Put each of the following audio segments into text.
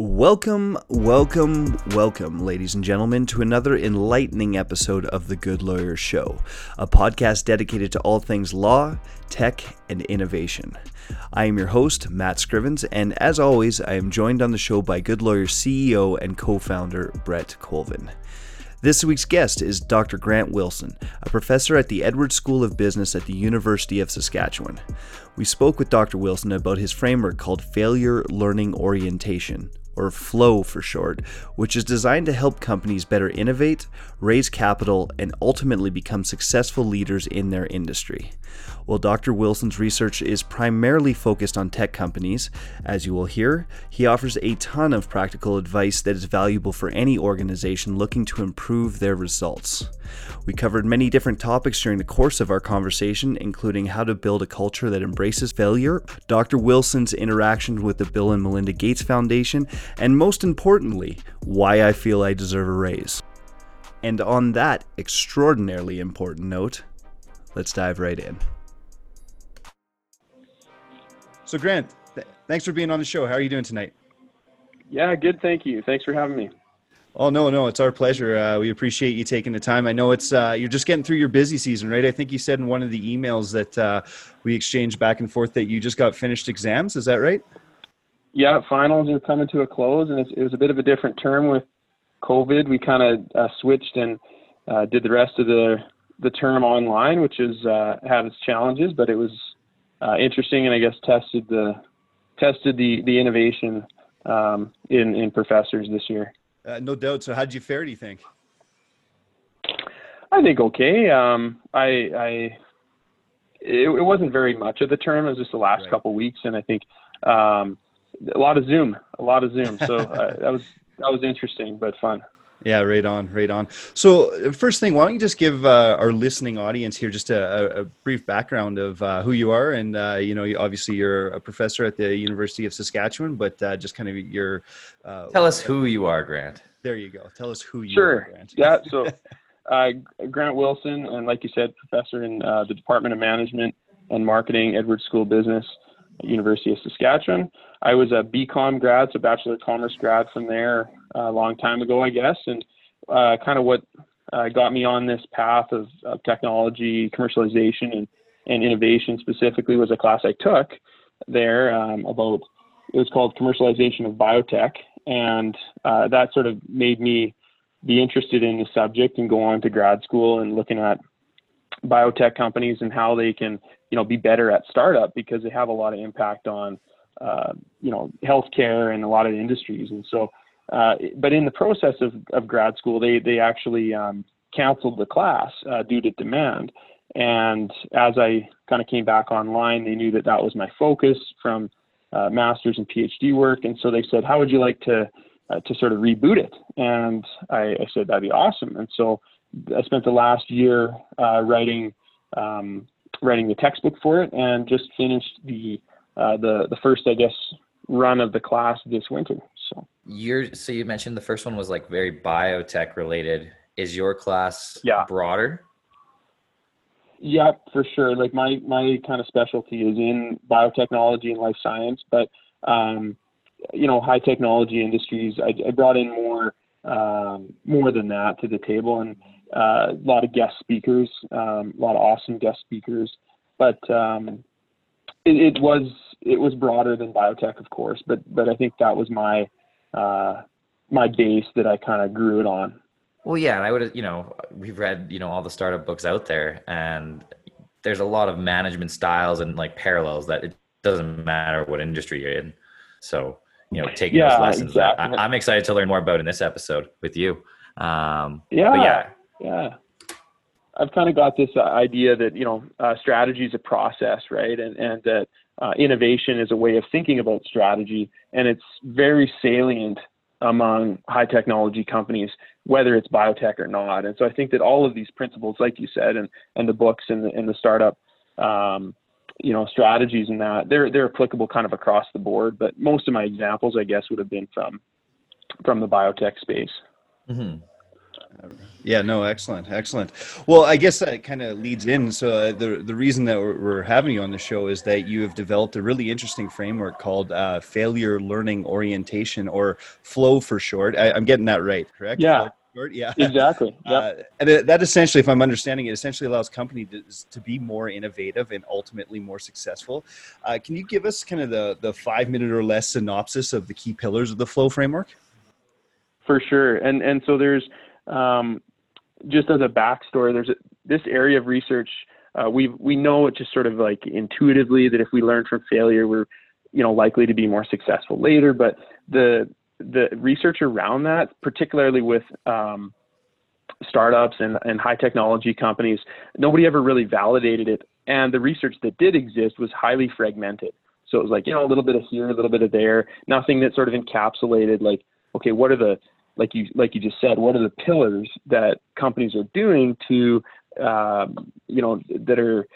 Welcome, welcome, welcome, ladies and gentlemen, to another enlightening episode of The Good Lawyer Show, a podcast dedicated to all things law, tech, and innovation. I am your host, Matt Scrivens, and as always, I am joined on the show by Good Lawyer CEO and co founder Brett Colvin. This week's guest is Dr. Grant Wilson, a professor at the Edwards School of Business at the University of Saskatchewan. We spoke with Dr. Wilson about his framework called Failure Learning Orientation, or FLOW for short, which is designed to help companies better innovate, raise capital, and ultimately become successful leaders in their industry. While Dr. Wilson's research is primarily focused on tech companies, as you will hear, he offers a ton of practical advice that is valuable for any organization looking to improve their results. We covered many different topics during the course of our conversation, including how to build a culture that embraces failure, Dr. Wilson's interaction with the Bill and Melinda Gates Foundation, and most importantly, why I feel I deserve a raise. And on that extraordinarily important note, let's dive right in. So, Grant, th- thanks for being on the show. How are you doing tonight? Yeah, good. Thank you. Thanks for having me. Oh no, no, it's our pleasure. Uh, we appreciate you taking the time. I know it's uh, you're just getting through your busy season, right? I think you said in one of the emails that uh, we exchanged back and forth that you just got finished exams. Is that right? Yeah, finals are coming to a close, and it was a bit of a different term with COVID. We kind of uh, switched and uh, did the rest of the the term online, which has uh, had its challenges, but it was interesting, and I guess tested the tested the the innovation um, in in professors this year. Uh, no doubt. So, how did you fare? Do you think? I think okay. Um, I, I it, it, wasn't very much of the term. It was just the last right. couple weeks, and I think um, a lot of Zoom, a lot of Zoom. So uh, that was that was interesting but fun. Yeah, right on, right on. So, first thing, why don't you just give uh, our listening audience here just a, a brief background of uh, who you are, and uh, you know, obviously you're a professor at the University of Saskatchewan, but uh, just kind of your. Uh, Tell us who you are, Grant. There you go. Tell us who you sure. are, Grant. yeah. So, uh, Grant Wilson, and like you said, professor in the Department of Management and Marketing, Edwards School of Business, at University of Saskatchewan. I was a BCom grad, so Bachelor of Commerce grad from there a long time ago, I guess, and uh, kind of what uh, got me on this path of, of technology, commercialization, and, and innovation specifically was a class I took there um, about it was called commercialization of biotech, and uh, that sort of made me be interested in the subject and go on to grad school and looking at biotech companies and how they can you know be better at startup because they have a lot of impact on uh, you know healthcare and a lot of industries. And so uh, but in the process of, of grad school, they they actually um, canceled the class uh, due to demand. And as I kind of came back online, they knew that that was my focus from uh, master's and PhD work, and so they said, "How would you like to uh, to sort of reboot it?" And I, I, said, "That'd be awesome." And so I spent the last year uh, writing um, writing the textbook for it, and just finished the uh, the the first, I guess, run of the class this winter. So you're so you mentioned the first one was like very biotech related. Is your class yeah. broader? Yeah, for sure. Like my my kind of specialty is in biotechnology and life science, but um, you know, high technology industries. I, I brought in more um, more than that to the table, and uh, a lot of guest speakers, um, a lot of awesome guest speakers. But um, it, it was it was broader than biotech, of course, but but I think that was my uh, my base that I kind of grew it on. Well, yeah, and I would, you know, we've read, you know, all the startup books out there, and there's a lot of management styles and like parallels that it doesn't matter what industry you're in. So, you know, taking yeah, those lessons exactly. I, am excited to learn more about in this episode with you. Um, yeah, yeah, yeah. I've kind of got this uh, idea that you know, uh, strategy is a process, right? And and that uh, innovation is a way of thinking about strategy, and it's very salient among high technology companies, whether it's biotech or not. And so I think that all of these principles, like you said, and and the books and the and the startup, um, you know, strategies and that they're they're applicable kind of across the board. But most of my examples, I guess, would have been from from the biotech space. Mm-hmm. Yeah, no, excellent, excellent. Well, I guess that kind of leads in. So uh, the the reason that we're, we're, having you on the show is that you have developed a really interesting framework called uh, failure learning orientation, or FLOW for short. I, am getting that right, correct? Yeah. Yeah, exactly. Yep. Uh, and that essentially, if I'm understanding it, essentially allows companies to, to be more innovative and ultimately more successful. Uh, can you give us kind of the the five minute or less synopsis of the key pillars of the FLOW framework? For sure, and and so there's um, just as a backstory, there's a, this area of research. Uh, we we know it just sort of like intuitively that if we learn from failure, we're you know likely to be more successful later. But the the research around that, particularly with um, startups and, and high technology companies, nobody ever really validated it. And the research that did exist was highly fragmented. So it was like, you know, a little bit of here, a little bit of there, nothing that sort of encapsulated like, okay, what are the like you like you just said, what are the pillars that companies are doing to um, you know that are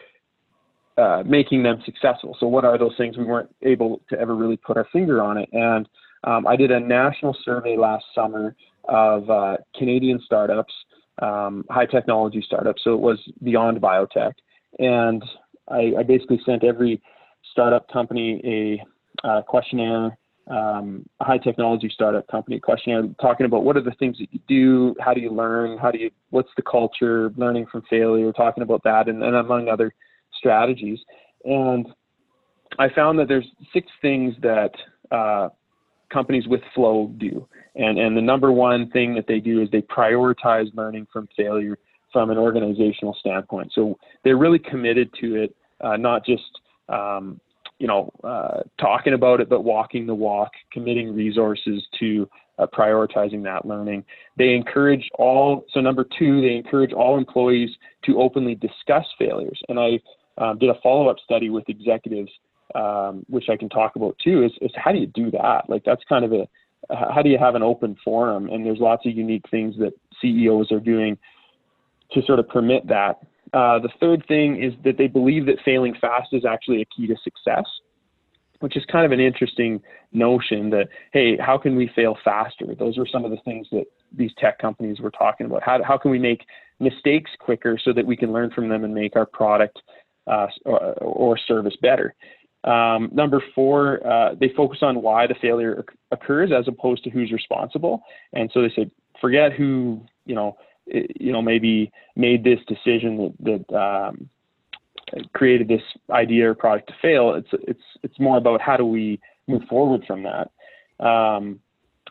uh, making them successful? So what are those things? We weren't able to ever really put our finger on it. And um, I did a national survey last summer of uh, Canadian startups, um, high technology startups. So it was beyond biotech, and I, I basically sent every startup company a uh, questionnaire um, a high technology startup company questionnaire talking about what are the things that you do, how do you learn, how do you, what's the culture, learning from failure, talking about that, and, and among other strategies. And I found that there's six things that uh, companies with flow do. And, and the number one thing that they do is they prioritize learning from failure from an organizational standpoint. So they're really committed to it, uh, not just um, you know, uh, talking about it, but walking the walk, committing resources to uh, prioritizing that learning. They encourage all, so number two, they encourage all employees to openly discuss failures. And I um, did a follow up study with executives, um, which I can talk about too, is, is how do you do that? Like, that's kind of a, how do you have an open forum? And there's lots of unique things that CEOs are doing to sort of permit that. Uh, the third thing is that they believe that failing fast is actually a key to success, which is kind of an interesting notion that, hey, how can we fail faster? Those are some of the things that these tech companies were talking about. How, how can we make mistakes quicker so that we can learn from them and make our product uh, or, or, service better? Um, number four, uh, they focus on why the failure occurs as opposed to who's responsible. And so they say, forget who, you know, you know, maybe made this decision that, that um, created this idea or product to fail. It's it's it's more about how do we move forward from that. Um,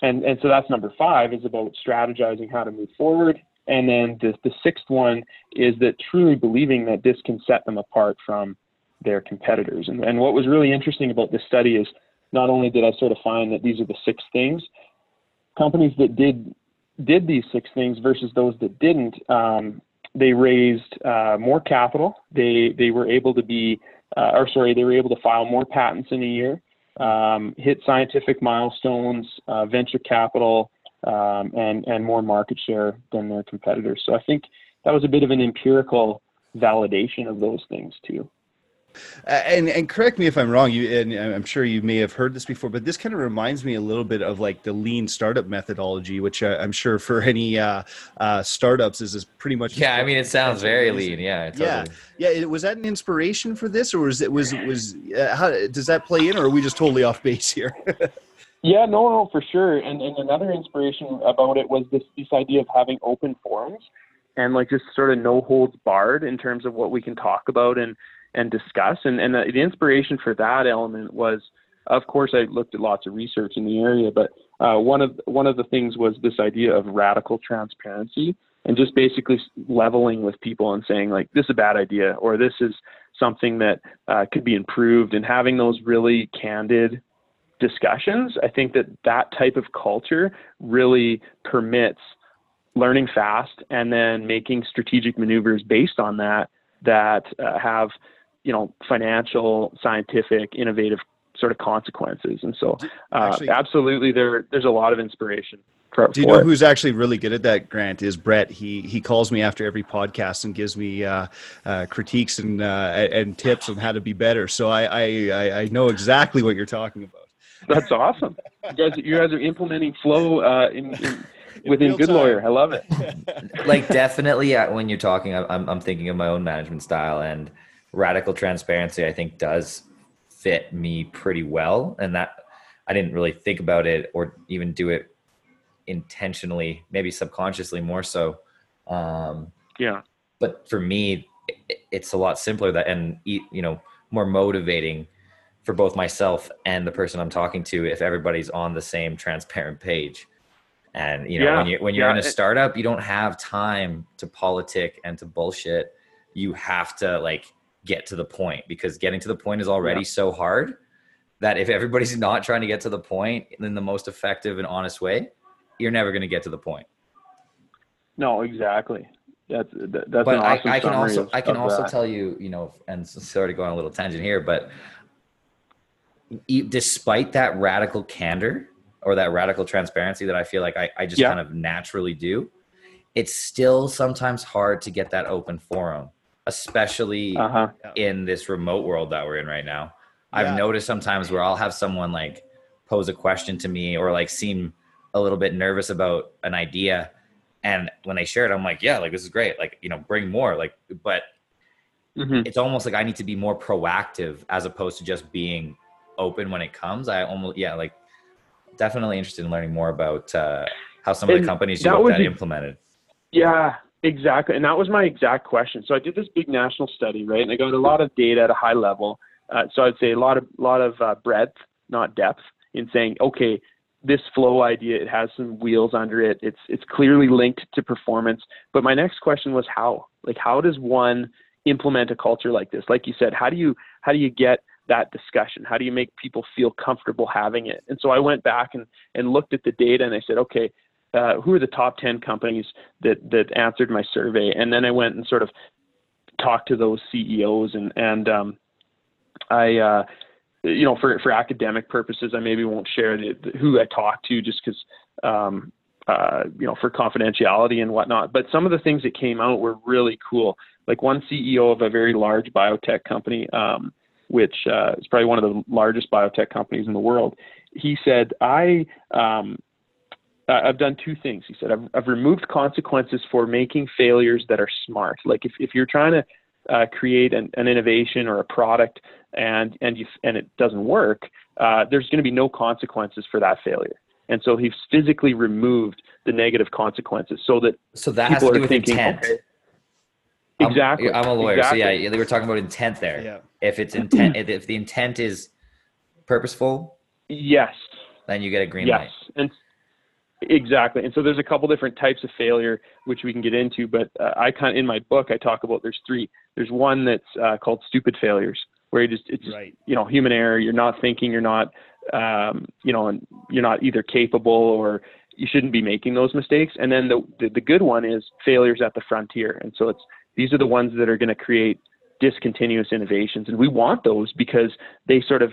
and and so that's number five is about strategizing how to move forward. And then the the sixth one is that truly believing that this can set them apart from their competitors. And and what was really interesting about this study is not only did I sort of find that these are the six things, companies that did did these six things versus those that didn't, um, they raised uh, more capital. They they were able to be, uh, or sorry, they were able to file more patents in a year, um, hit scientific milestones, uh, venture capital, um, and and more market share than their competitors. So I think that was a bit of an empirical validation of those things too. Uh, and and correct me if I'm wrong. You and I'm sure you may have heard this before, but this kind of reminds me a little bit of like the lean startup methodology, which uh, I'm sure for any uh, uh, startups is, is pretty much. Yeah, I mean, it sounds very lean. Yeah, totally. yeah, yeah. It, was that an inspiration for this, or was it was was uh, how does that play in, or are we just totally off base here? yeah, no, no, for sure. And and another inspiration about it was this this idea of having open forums and like just sort of no holds barred in terms of what we can talk about and and discuss. And, and the, the inspiration for that element was, of course, I looked at lots of research in the area, but uh, one of one of the things was this idea of radical transparency and just basically leveling with people and saying like this is a bad idea or this is something that uh, could be improved and having those really candid discussions i think that that type of culture really permits learning fast and then making strategic maneuvers based on that that uh, have you know, financial, scientific, innovative sort of consequences. And so, uh, actually, absolutely, there there's a lot of inspiration. For, do you know it. who's actually really good at that? Grant is Brett. He he calls me after every podcast and gives me uh, uh, critiques and uh, and tips on how to be better. So I, I I know exactly what you're talking about. That's awesome. You guys, you guys are implementing flow uh, in, in within Good time. Lawyer. I love it. like definitely, uh, when you're talking, I'm I'm thinking of my own management style and radical transparency. I think does fit me pretty well, and that I didn't really think about it or even do it intentionally, maybe subconsciously more so. Um, yeah. But for me, it's a lot simpler that and you know more motivating for both myself and the person I'm talking to if everybody's on the same transparent page. And you know, yeah, when you when you're yeah. in a startup, you don't have time to politic and to bullshit. You have to like get to the point because getting to the point is already yeah. so hard that if everybody's not trying to get to the point in the most effective and honest way, you're never going to get to the point. No, exactly. That's that's but awesome I, I can also of, I can also that. tell you, you know, and sorry to go on a little tangent here, but despite that radical candor or that radical transparency that I feel like I, I just yeah. kind of naturally do, it's still sometimes hard to get that open forum, especially uh-huh. in this remote world that we're in right now. I've noticed sometimes where I'll have someone like pose a question to me or like seem a little bit nervous about an idea. And when they share it, I'm like, yeah, like this is great. Like, you know, bring more. Like, but mm-hmm. it's almost like I need to be more proactive as opposed to just being open when it comes. I almost yeah, like definitely interested in learning more about uh, how some of the companies you looked at implemented. Yeah, exactly. And that was my exact question. So I did this big national study, right? And I got a lot of data at a high level. Uh, so I'd say a lot of lot of uh, breadth, not depth, in saying, okay, this flow idea it has some wheels under it. It's it's clearly linked to performance. But my next question was how? Like how does one implement a culture like this? Like you said, how do you how do you get that discussion? How do you make people feel comfortable having it? And so I went back and, and looked at the data and I said, okay, uh, who are the top 10 companies that, that answered my survey? And then I went and sort of talked to those CEOs and, and um, I, uh, you know, for, for academic purposes, I maybe won't share the, the, who I talked to just because, um, uh, you know, for confidentiality and whatnot. But some of the things that came out were really cool. Like one CEO of a very large biotech company, um, which uh, is probably one of the largest biotech companies in the world. He said, I, um, I've done two things. He said, I've, I've, removed consequences for making failures that are smart. Like if, if you're trying to uh, create an, an, innovation or a product and, and, you, and it doesn't work, uh, there's going to be no consequences for that failure. And so he's physically removed the negative consequences so that so that people has to do with thinking, intent. Okay, exactly. I'm, I'm a lawyer, exactly. so yeah, they were talking about intent there. Yeah. If it's intent, if the intent is purposeful, yes, then you get a green yes. light. And exactly. And so there's a couple different types of failure which we can get into, but uh, I kind in my book I talk about there's three. There's one that's uh, called stupid failures, where you just it's right. you know human error. You're not thinking. You're not um, you know, and you're not either capable or you shouldn't be making those mistakes. And then the, the, the good one is failures at the frontier. And so it's these are the ones that are going to create discontinuous innovations. And we want those because they sort of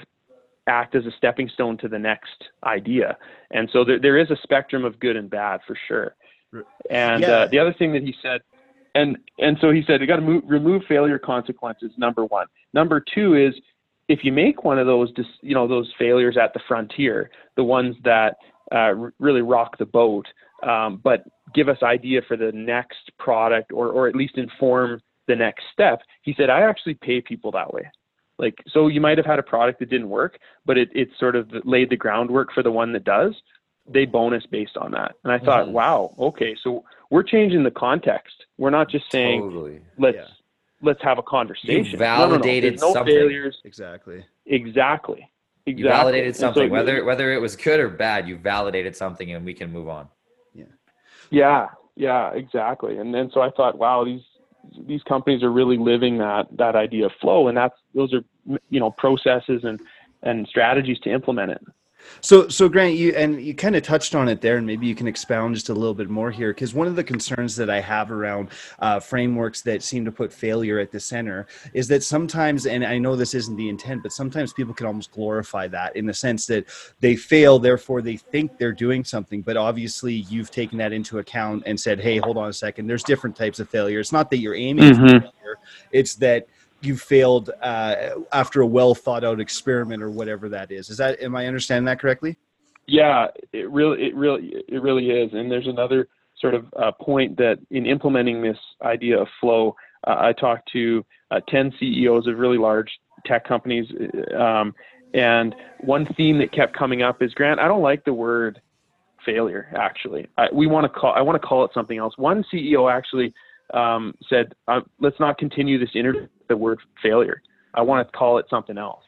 act as a stepping stone to the next idea. And so there, there is a spectrum of good and bad for sure. And yeah. uh, the other thing that he said, and and so he said, you got to remove failure consequences. Number one. Number two is if you make one of those, you know, those failures at the frontier, the ones that uh, really rock the boat, um, but give us idea for the next product or or at least inform the next step. He said, I actually pay people that way. Like, so you might have had a product that didn't work, but it, it sort of laid the groundwork for the one that does. They bonus based on that. And I thought, mm-hmm. wow, okay, so we're changing the context. We're not just saying, totally. let's, yeah. let's have a conversation. You validated no, no, no. something. Failures. Exactly. Exactly. Exactly. You validated something, so, whether whether it was good or bad. You validated something, and we can move on. Yeah. Yeah. Yeah. Exactly. And then so I thought, wow, these these companies are really living that that idea of flow, and that's those are you know processes and and strategies to implement it. So, so Grant, you and you kind of touched on it there, and maybe you can expound just a little bit more here, because one of the concerns that I have around uh, frameworks that seem to put failure at the center is that sometimes, and I know this isn't the intent, but sometimes people can almost glorify that in the sense that they fail, therefore they think they're doing something, but obviously you've taken that into account and said, "Hey, hold on a second. There's different types of failure. It's not that you're aiming mm-hmm. for failure; it's that." You failed uh, after a well thought out experiment or whatever that is. Is that am I understanding that correctly? Yeah, it really, it really, it really is. And there's another sort of uh, point that in implementing this idea of flow, uh, I talked to uh, 10 CEOs of really large tech companies, um, and one theme that kept coming up is Grant. I don't like the word failure. Actually, I, we want to call. I want to call it something else. One CEO actually um, said, uh, "Let's not continue this interview the word failure. I want to call it something else."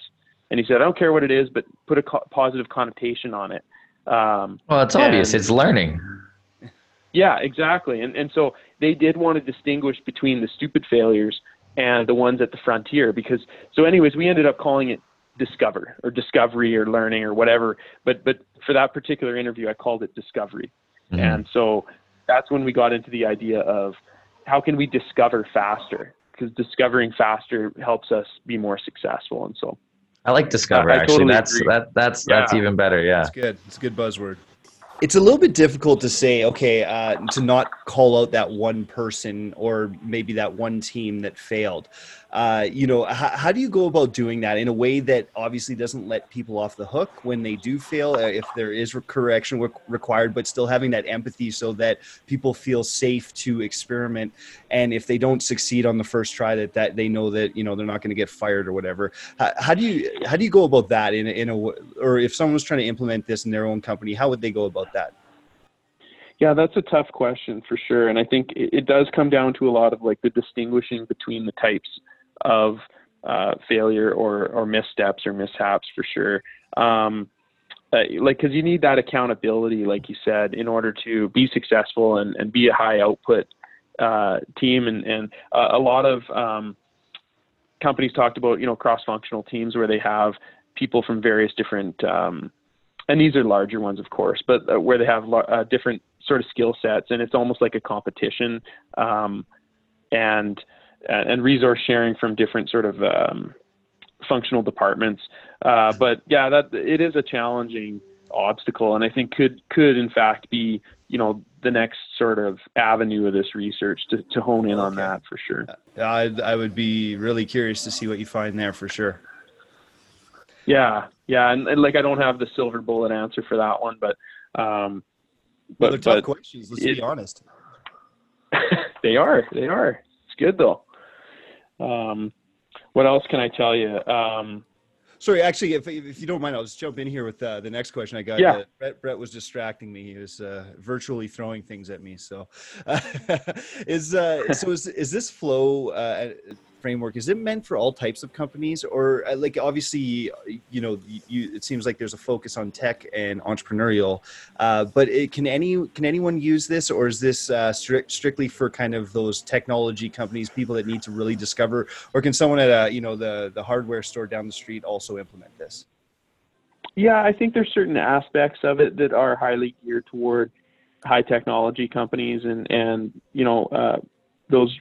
And he said, "I don't care what it is, but put a co- positive connotation on it." Um, well, it's obvious. It's learning. Yeah, exactly. And and so they did want to distinguish between the stupid failures and the ones at the frontier because so anyways, we ended up calling it discover or discovery or learning or whatever. But but for that particular interview, I called it discovery. Mm-hmm. And so that's when we got into the idea of how can we discover faster? Because discovering faster helps us be more successful. And so I like discover. I, I actually, totally that's agree. that that's yeah. that's even better. Yeah, it's good. It's a good buzzword it's a little bit difficult to say okay uh, to not call out that one person or maybe that one team that failed uh, you know how, how, do you go about doing that in a way that obviously doesn't let people off the hook when they do fail uh, if there is correction re- required but still having that empathy so that people feel safe to experiment? And if they don't succeed on the first try that, that they know that you know they're not going to get fired or whatever how, how, do you how do you go about that in, in a or if someone was trying to implement this in their own company how would they go about that? Yeah, that's a tough question for sure, and I think it, it does come down to a lot of like the distinguishing between the types of uh, failure or or missteps or mishaps for sure. Um, like because you need that accountability, like you said, in order to be successful and, and be a high output uh, team. And and uh, a lot of um, companies talked about you know cross functional teams where they have people from various different um, and these are larger ones, of course, but uh, where they have uh, different sort of skill sets, and it's almost like a competition. Um, and and resource sharing from different sort of um, functional departments. Uh, but yeah, that it is a challenging obstacle, and I think could could in fact be you know the next sort of avenue of this research to, to hone in okay. on that for sure. I I would be really curious to see what you find there for sure. Yeah, yeah, and, and like I don't have the silver bullet answer for that one, but um, but well, they're tough questions. Let's it, be honest. they are. They are. It's good though. Um, what else can I tell you? Um, Sorry, actually, if, if you don't mind, I'll just jump in here with uh, the next question I got. Yeah. Uh, Brett, Brett was distracting me. He was uh, virtually throwing things at me. So, uh, is uh, so is is this flow uh, framework is it meant for all types of companies? Or uh, like obviously you know you, it seems like there's a focus on tech and entrepreneurial uh, but it, can any can anyone use this or is this uh, strict, strictly for kind of those technology companies people that need to really discover or can someone at a you know the the hardware store down the street also implement this? Yeah i think there's certain aspects of it that are highly geared toward high technology companies and and you know uh, those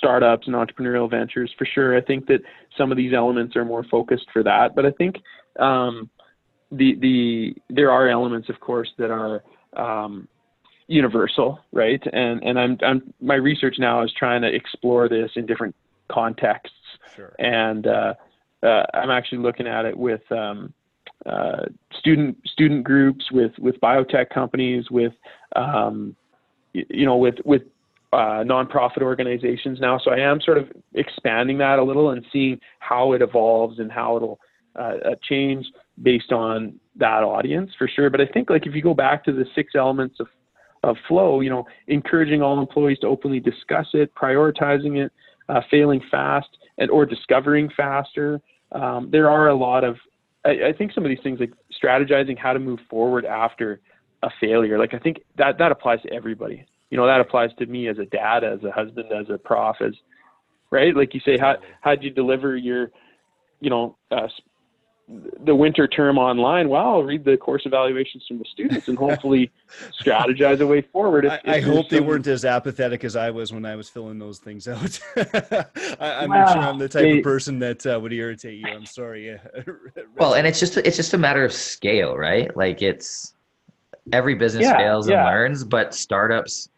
startups and entrepreneurial ventures for sure. I think that some of these elements are more focused for that, but I think um, the the there are elements, of course, that are um, universal, right? And and I'm I'm my research now is trying to explore this in different contexts, sure. and uh, uh, I'm actually looking at it with um, uh, student student groups, with with biotech companies, with um, you know with with uh, nonprofit organizations now. So I am sort of expanding that a little and seeing how it evolves and how it'll uh, uh, change based on that audience for sure. But I think like if you go back to the six elements of of flow, you know, encouraging all employees to openly discuss it, prioritizing it, uh, failing fast, and or discovering faster. Um, there are a lot of I, I think some of these things like strategizing how to move forward after a failure. Like I think that that applies to everybody you know that applies to me as a dad as a husband as a prof as right? Like you say how how'd you deliver your you know uh, the winter term online? Well i'll read the course evaluations from the students and hopefully strategize a way forward if, I, if I hope some... they weren't as apathetic as i was when i was filling those things out. I, am wow. sure i'm the type they, of person that uh, would irritate you. I'm sorry. Well and it's just it's just a matter of scale right? Like it's every business yeah, fails and learns but startups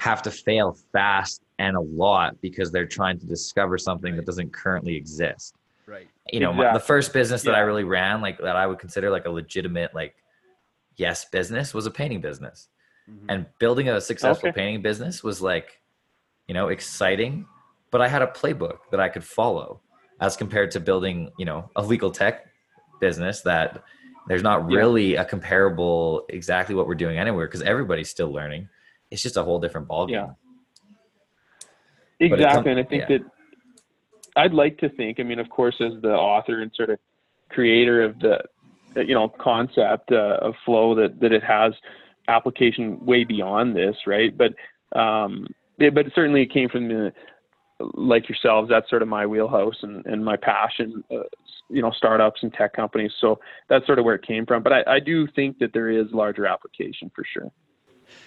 have to fail fast and a lot because they're trying to discover something right. that doesn't currently exist. Right. You know, exactly. the first business that yeah. I really ran, like that I would consider like a legitimate, like, yes business was a painting business. Mm-hmm. And building a successful okay. painting business was like, you know, exciting, but I had a playbook that I could follow as compared to building, you know, a legal tech business that there's not really yeah. a comparable exactly what we're doing anywhere because everybody's still learning. It's just a whole different ballgame. Yeah. Exactly. and I think yeah. that I'd like to think, I mean, of course, as the author and sort of creator of the, you know, concept uh, of flow that, that it has application way beyond this, right? But, um, it, but certainly it came from the, like yourselves, that's sort of my wheelhouse and, and my passion, uh, you know, startups and tech companies. So that's sort of where it came from. But I, I do think that there is larger application for sure.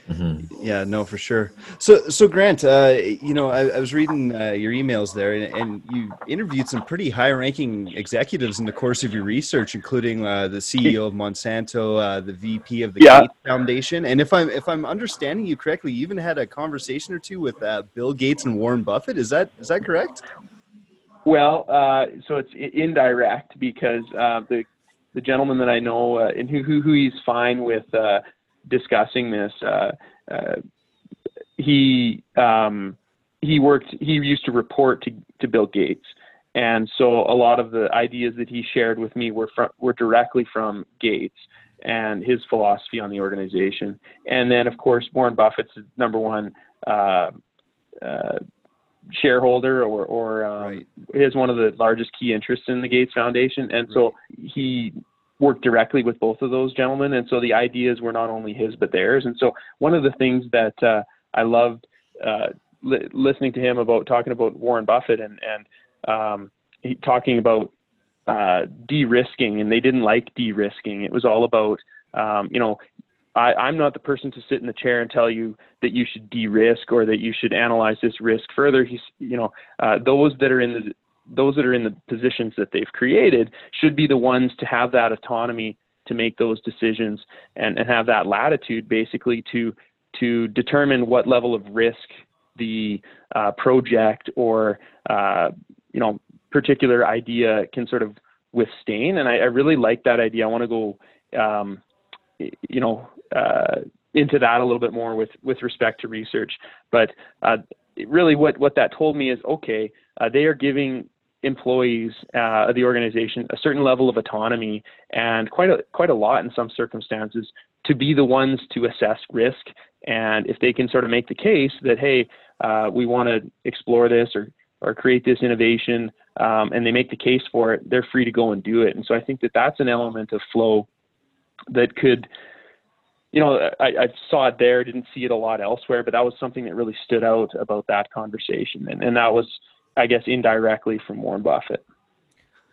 Mm-hmm. Yeah, no, for sure. So, so Grant, uh, you know, I, I was reading uh, your emails there, and, and, you interviewed some pretty high-ranking executives in the course of your research, including uh, the CEO of Monsanto, uh, the VP of the yeah. Gates Foundation, and if I'm if I'm understanding you correctly, you even had a conversation or two with uh, Bill Gates and Warren Buffett. Is that is that correct? Well, uh, so it's indirect because the the gentleman that I know and who, who who he's fine with discussing this, uh, uh, he um, he worked. He used to report to to Bill Gates, and so a lot of the ideas that he shared with me were from were directly from Gates and his philosophy on the organization. And then, of course, Warren Buffett's number one uh, uh, shareholder, or, or um, right. is one of the largest key interests in the Gates Foundation. And right. so he worked directly with both of those gentlemen, and so the ideas were not only his but theirs. And so one of the things that uh, I loved uh, li- listening to him about talking about Warren Buffett and and um, he, talking about uh, de-risking, and they didn't like de-risking. It was all about um, you know I, I'm not the person to sit in the chair and tell you that you should de-risk or that you should analyze this risk further. He's, you know, uh, those that are in the those that are in the positions that they've created should be the ones to have that autonomy to make those decisions and, and have that latitude basically to to determine what level of risk the uh, project or uh, you know particular idea can sort of withstand. And I, I really like that idea. I want to go um, you know uh, into that a little bit more with with respect to research. But uh, really what what that told me is okay uh, they are giving employees uh, of the organization a certain level of autonomy and quite a quite a lot in some circumstances to be the ones to assess risk and if they can sort of make the case that hey uh, we want to explore this or or create this innovation um, and they make the case for it they're free to go and do it and so I think that that's an element of flow that could you know, I, I, saw it there, didn't see it a lot elsewhere, but that was something that really stood out about that conversation. And, and that was I guess indirectly from Warren Buffett.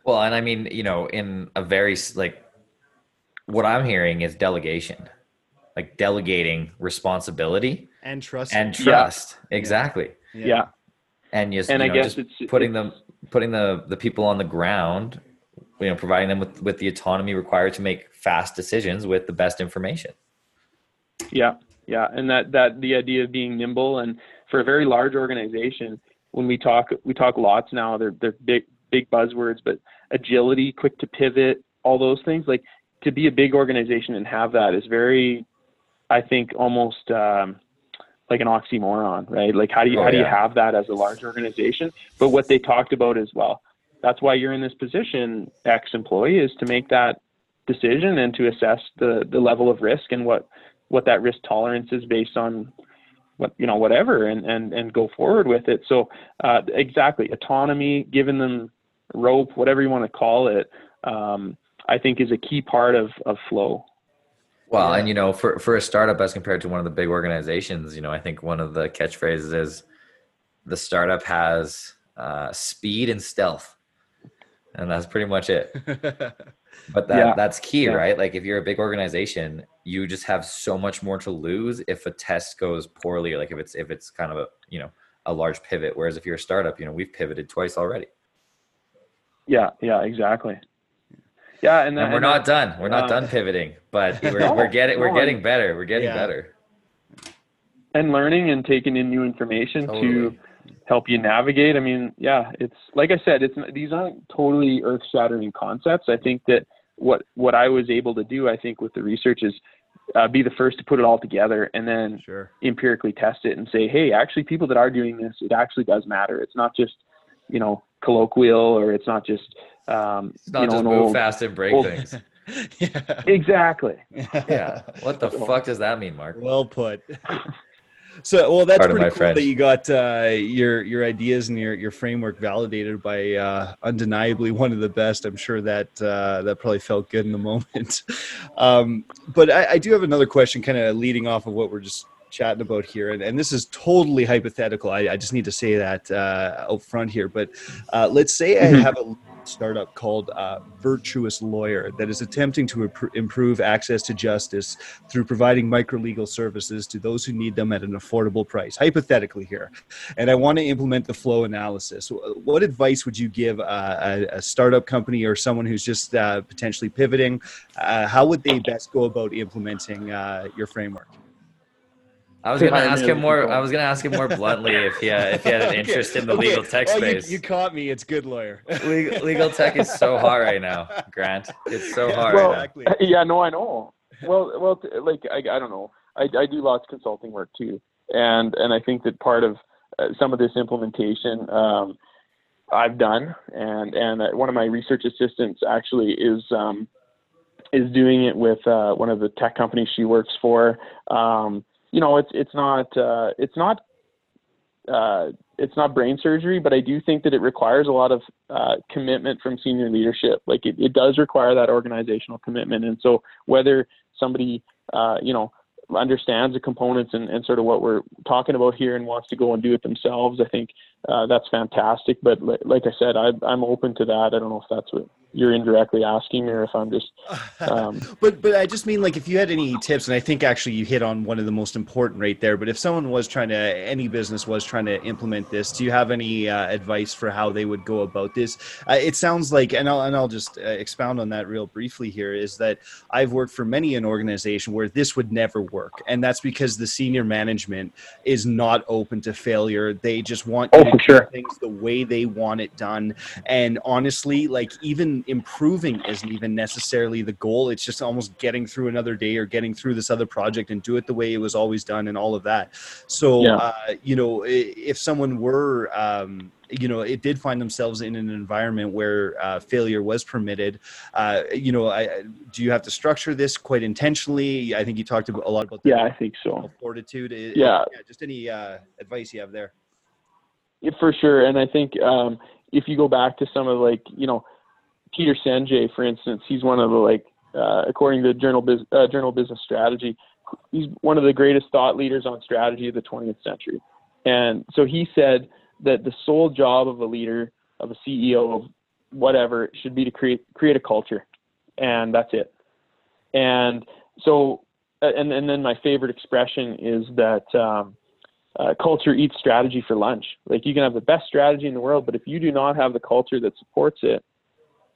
Well, and I mean, you know, in a very like what I'm hearing is delegation, like delegating responsibility and trust and trust. Yeah. Exactly. Yeah. yeah. And just, and you know, I guess it's putting it's, them, putting the, the people on the ground, you know, providing them with, with the autonomy required to make fast decisions with the best information. Yeah. Yeah. And that, that the idea of being nimble and for a very large organization, when we talk we talk lots now they're they're big big buzzwords but agility quick to pivot all those things like to be a big organization and have that is very i think almost um, like an oxymoron right? Like how do you oh, how do you have that as a large organization? But what they talked about as well. That's why you're in this position ex employee is to make that decision and to assess the the level of risk and what what that risk tolerance is based on what you know whatever and and and go forward with it. So uh, exactly autonomy giving them rope whatever you want to call it um, i think is a key part of of flow. Well yeah. and you know for for a startup as compared to one of the big organizations you know i think one of the catchphrases is the startup has uh, speed and stealth. And that's pretty much it but that yeah. that's key yeah. right like if you're a big organization you just have so much more to lose if a test goes poorly like if it's if it's kind of a you know a large pivot whereas if you're a startup you know we've pivoted twice already yeah yeah exactly yeah and, then, and we're and not that, done we're not uh, done pivoting but we're, no, we're getting we're no, getting better we're getting yeah. better and learning and taking in new information totally. to help you navigate i mean yeah it's like i said it's these aren't totally earth shattering concepts i think that what what I was able to do, I think, with the research is uh, be the first to put it all together and then Sure. empirically test it and say, hey, actually, people that are doing this, it actually does matter. It's not just, you know, colloquial or it's not just, um, It's not you know, just move old- fast and break old- things. yeah. Exactly. Yeah. What the fuck does that mean, Mark? Well put. So, well, that's Pardon pretty cool French. that you got uh, your your ideas and your your framework validated by uh, undeniably one of the best. I'm sure that uh, that probably felt good in the moment. Um, but I, I do have another question, kind of leading off of what we're just chatting about here, and, and this is totally hypothetical. I, I just need to say that uh, out front here. But uh, let's say I Mhm. have a startup called uh, Virtuous Lawyer that is attempting to impr- improve access to justice through providing microlegal services to those who need them at an affordable price, hypothetically here. And I want to implement the flow analysis. What advice would you give uh, a, a startup company or someone who's just uh, potentially pivoting? Uh, how would they best go about implementing uh, your framework? I was gonna ask him more. I was gonna ask him more bluntly if he had, if he had an Okay, interest in the okay. legal tech Oh, you- space. You, caught me. It's good lawyer. legal, legal tech is so hot right now, Grant. It's so hard. Well, right exactly. yeah, no, I know. Well, well, t- like I, I don't know. I, I do lots of consulting work too, and and I think that part of uh, some of this implementation um, I've done, and and uh, one of my research assistants actually is um, is doing it with uh, one of the tech companies she works for. Um, you know, it's it's not uh, it's not uh, it's not brain surgery, but I do think that it requires a lot of uh, commitment from senior leadership. Like it, it does require that organizational commitment, and so whether somebody uh, you know understands the components and, and sort of what we're talking about here and wants to go and do it themselves, I think uh, that's fantastic. But li- like I said, I, I'm open to that. I don't know if that's what you're indirectly asking or if I'm just um, but but I just mean like if you had any tips, and I think actually you hit on one of the most important right there. But if someone was trying to, any business was trying to implement this, do you have any uh, advice for how they would go about this? Uh, it sounds like, and I'll and I'll just uh, expound on that real briefly here. Is that I've worked for many an organization where this would never work, and that's because the senior management is not open to failure. They just want Oh, you to for do sure. things the way they want it done. And honestly, like even improving isn't even necessarily the goal. It's just almost getting through another day or getting through this other project and do it the way it was always done and all of that. So, Yeah. uh, you know, if someone were, um, you know, it did find themselves in an environment where uh, failure was permitted. Uh, you know, I, do you have to structure this quite intentionally? I think you talked about, a lot about the yeah, I think so. fortitude. I- Yeah. Just any uh, advice you have there. Yeah, for sure. And I think um, if you go back to some of like you know Peter Senge, for instance, he's one of the like uh, according to Journal Bus uh, Journal Business Strategy, he's one of the greatest thought leaders on strategy of the 20th century. And so he said that the sole job of a leader, of a CEO, of whatever, should be to create create a culture, and that's it. And so, and and then my favorite expression is that. Um, uh, culture eats strategy for lunch. Like you can have the best strategy in the world, but if you do not have the culture that supports it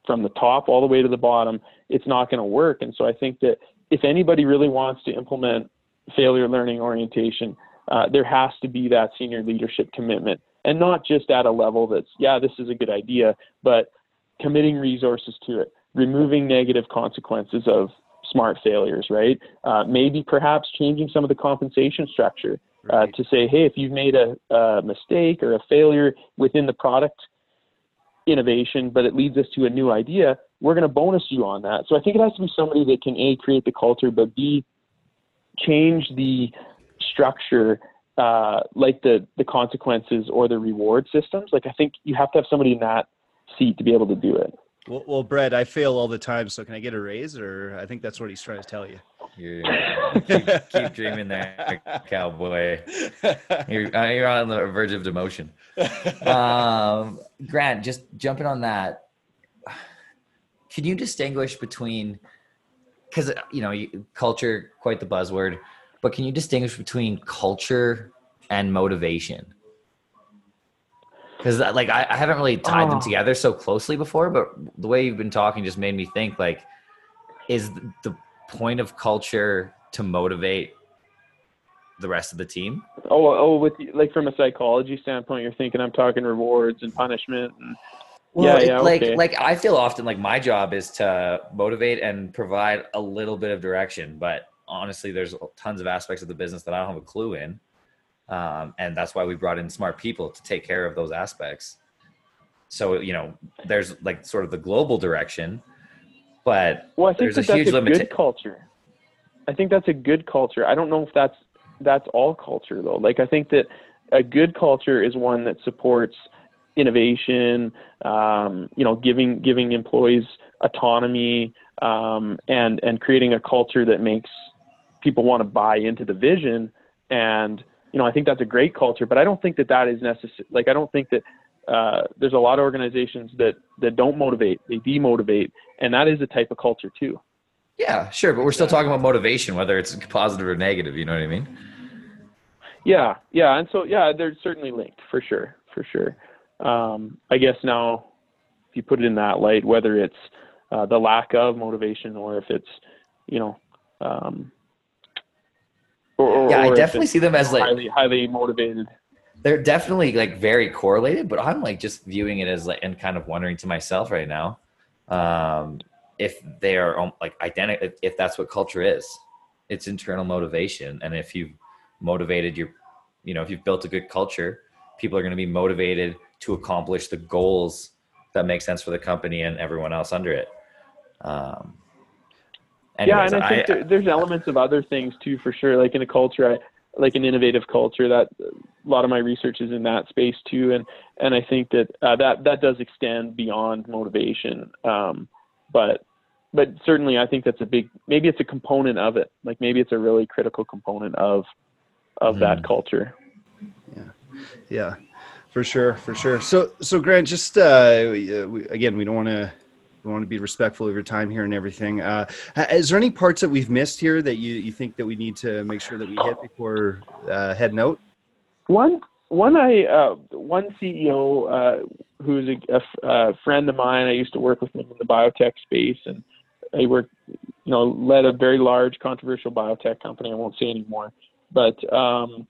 from the top all the way to the bottom, it's not going to work. And so I think that if anybody really wants to implement failure learning orientation, uh, there has to be that senior leadership commitment and not just at a level that's, yeah, this is a good idea, but committing resources to it, removing negative consequences of smart failures, right? Uh, maybe perhaps changing some of the compensation structure uh, to say, hey, if you've made a, a mistake or a failure within the product innovation, but it leads us to a new idea, we're going to bonus you on that. So I think it has to be somebody that can a create the culture, but b change the structure, uh, like the the consequences or the reward systems. Like I think you have to have somebody in that seat to be able to do it. Well, well, Brett, I fail all the time, so can I get a raise? Or I think that's what he's trying to tell you. You're, keep, keep dreaming there, cowboy. You're, uh, you're on the verge of demotion. Um, Grant, just jumping on that, can you distinguish between, because you know, culture, quite the buzzword, but can you distinguish between culture and motivation? Because like I, I haven't really tied them Oh. together so closely before, but the way you've been talking just made me think like, is the point of culture to motivate the rest of the team? Oh, oh, with like from a psychology standpoint, you're thinking I'm talking rewards and punishment. And, Well, Yeah, it- yeah, like okay. like I feel often like my job is to motivate and provide a little bit of direction, but honestly, there's tons of aspects of the business that I don't have a clue in. Um, and that's why we brought in smart people to take care of those aspects. So, you know, there's like sort of the global direction, but well, I think there's that that's a limit. good culture. I think that's a good culture. I don't know if that's that's all culture though. Like I think that a good culture is one that supports innovation, um, you know, giving giving employees autonomy, um, and and creating a culture that makes people want to buy into the vision. And you know, I think that's a great culture. But I don't think that that is necessary. Like I don't think that uh, there's a lot of organizations that that don't motivate, they demotivate, and that is a type of culture too. Yeah, sure, but we're still talking about motivation, whether it's positive or negative. You know what I mean? Yeah, yeah, and so yeah, they're certainly linked for sure, for sure. Um, I guess now, if you put it in that light, whether it's uh, the lack of motivation or if it's, you know, um, or, or, yeah, I definitely see them as like highly highly motivated. They're definitely like very correlated, but I'm like just viewing it as like and kind of wondering to myself right now um, if they are um, like identical. If, that's what culture is, it's internal motivation, and if you've motivated your, you know, if you've built a good culture, people are going to be motivated to accomplish the goals that make sense for the company and everyone else under it. Um, yeah, and I think there, there's elements of other things too, for sure. Like in a culture, I, like an innovative culture, that a lot of my research is in that space too, and and I think that uh, that that does extend beyond motivation. Um, but but certainly, I think that's a big. Maybe it's a component of it. Like maybe it's a really critical component of of that Mhm. culture. Yeah, Yeah. for sure, for sure. So, so Grant, just uh, uh, we, again, we don't want to we want to be respectful of your time here and everything. Uh, is there any parts that we've missed here that you you think that we need to make sure that we hit before uh, heading out? One one I uh, one CEO uh, who's a, a friend of mine. I used to work with him in the biotech space, and I worked, you know, led a very large controversial biotech company. I won't say anymore, but um,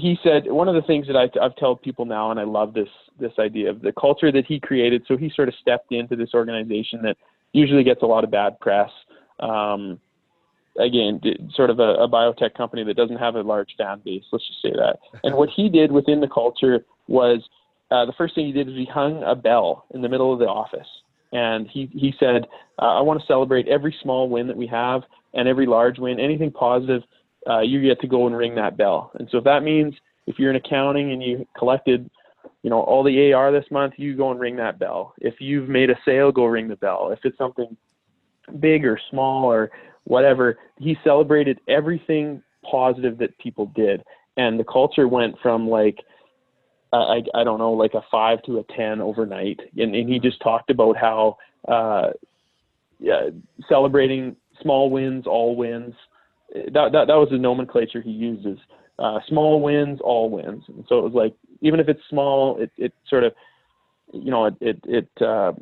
he said one of the things that I, I've told people now, and I love this this idea of the culture that he created. So he sort of stepped into this organization that usually gets a lot of bad press. Um, again, sort of a, a biotech company that doesn't have a large fan base. Let's just say that. And what he did within the culture was uh, the first thing he did was he hung a bell in the middle of the office, and he he said, uh, "I want to celebrate every small win that we have and every large win, anything positive. Uh, you get to go and ring that bell. And so if that means if you're in accounting and you collected." You know, all the AR this month, you go and ring that bell. If you've made a sale, go ring the bell. If it's something big or small or whatever. He celebrated everything positive that people did, and the culture went from like I I don't know like a five to a ten overnight, and and he just talked about how uh, yeah, celebrating small wins, all wins. That that that was the nomenclature he uses. Uh, small wins, all wins. And so it was like even if it's small, it it sort of you know it it it. Uh,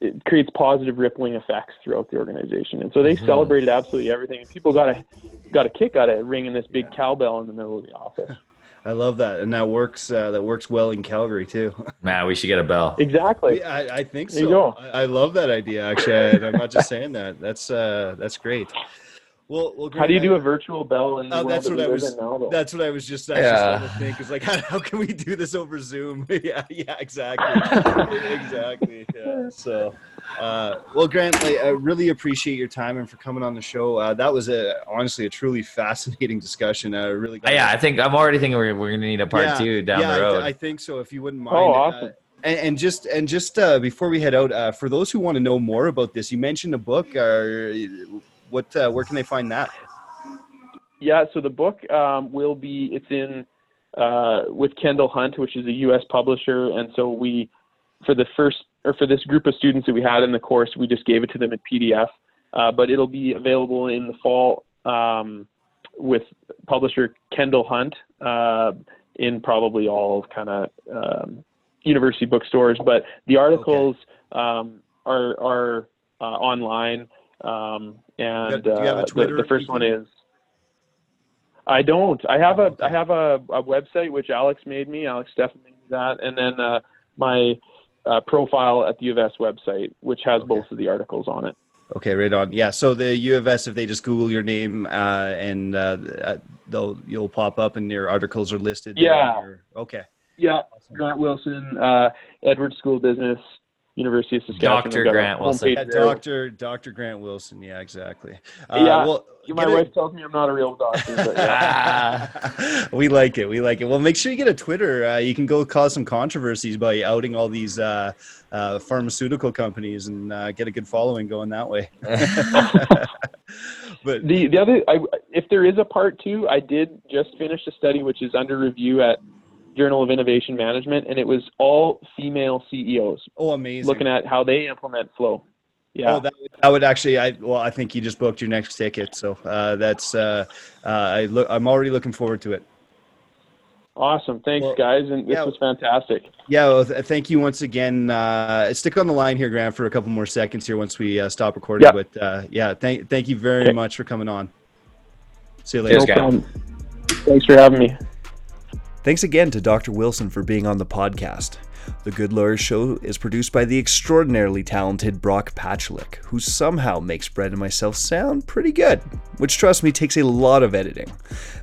it creates positive rippling effects throughout the organization. And so they Mhm. celebrated absolutely everything. And people got a got a kick out of ringing this big cowbell in the middle of the office. I love that, and that works. Uh, that works well in Calgary too. man, we should get a bell. Exactly. Yeah, I, I think so. There you go. I, I love that idea. Actually, I, I'm not just saying that. That's uh, that's great. Well, well How do you do a virtual bell in the Oh, that's what I was- in now, though? That's what I was just actually Yeah. to think. Is like, how, how can we do this over Zoom? yeah, yeah, exactly, exactly. Yeah. So, uh, well, Grant, I really appreciate your time and for coming on the show. Uh, that was a honestly a truly fascinating discussion. I really. Uh, yeah, I think I'm already thinking we're, we're gonna need a part Yeah, two down yeah, the I, road. th- I think so. If you wouldn't mind. Oh, uh, and, and just and just uh, before we head out, uh, for those who want to know more about this, you mentioned a book. Uh, what? Uh, where can they find that? Yeah, so the book um, will be it's in uh, with Kendall Hunt, which is a U.S. publisher, and so we for the first or for this group of students that we had in the course, we just gave it to them in PDF, uh, but it'll be available in the fall um, with publisher Kendall Hunt uh, in probably all kind of um, university bookstores. But the articles um, are are uh, online, um, and Do you have a uh, the, the first one is. I don't. I have a. I have a, a website which Alex made me. Alex Steffen made me that, and then uh, my uh, profile at the U of S website, which has Okay. both of the articles on it. Okay, right on. Yeah, so the U of S, if they just Google your name uh, and uh, uh, they'll you'll pop up and your articles are listed. there. Yeah. Okay. Yeah, Grant Wilson, uh, Edwards School Business, University of Saskatchewan. Dr. I've got a Grant Wilson. Yeah. Doctor Doctor Grant Wilson. Yeah, exactly. Uh, Yeah, well, My get a- wife tells me I'm not a real doctor, but yeah. we like it. We like it. Well, make sure you get a Twitter. Uh, you can go cause some controversies by outing all these uh, uh, pharmaceutical companies and uh, get a good following going that way. but the the other, I, if there is a part two, I did just finish a study which is under review at Journal of Innovation Management, and it was all female CEOs oh, amazing! looking at how they implement flow. Yeah. Oh, that, would- that would actually. I well, I think you just booked your next ticket, so uh, that's. Uh, uh, I look. I'm already looking forward to it. Awesome. Thanks, Well, guys. And this yeah. was fantastic. Yeah, well, th- thank you once again. Uh, stick on the line here, Grant, for a couple more seconds here once we uh, stop recording. Yeah. But uh, yeah, thank thank you very Okay. much for coming on. See you later. Cheers. Thanks for having me. Thanks again to Dr. Wilson for being on the podcast. The Good Lawyer Show is produced by the extraordinarily talented Brock Patchlick, who somehow makes Brett and myself sound pretty good, which, trust me, takes a lot of editing.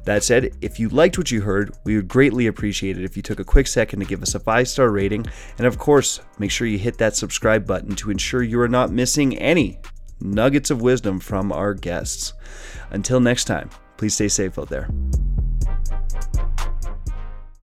That said, if you liked what you heard, we would greatly appreciate it if you took a quick second to give us a five star rating, and of course, make sure you hit that subscribe button to ensure you are not missing any nuggets of wisdom from our guests. Until next time, please stay safe out there.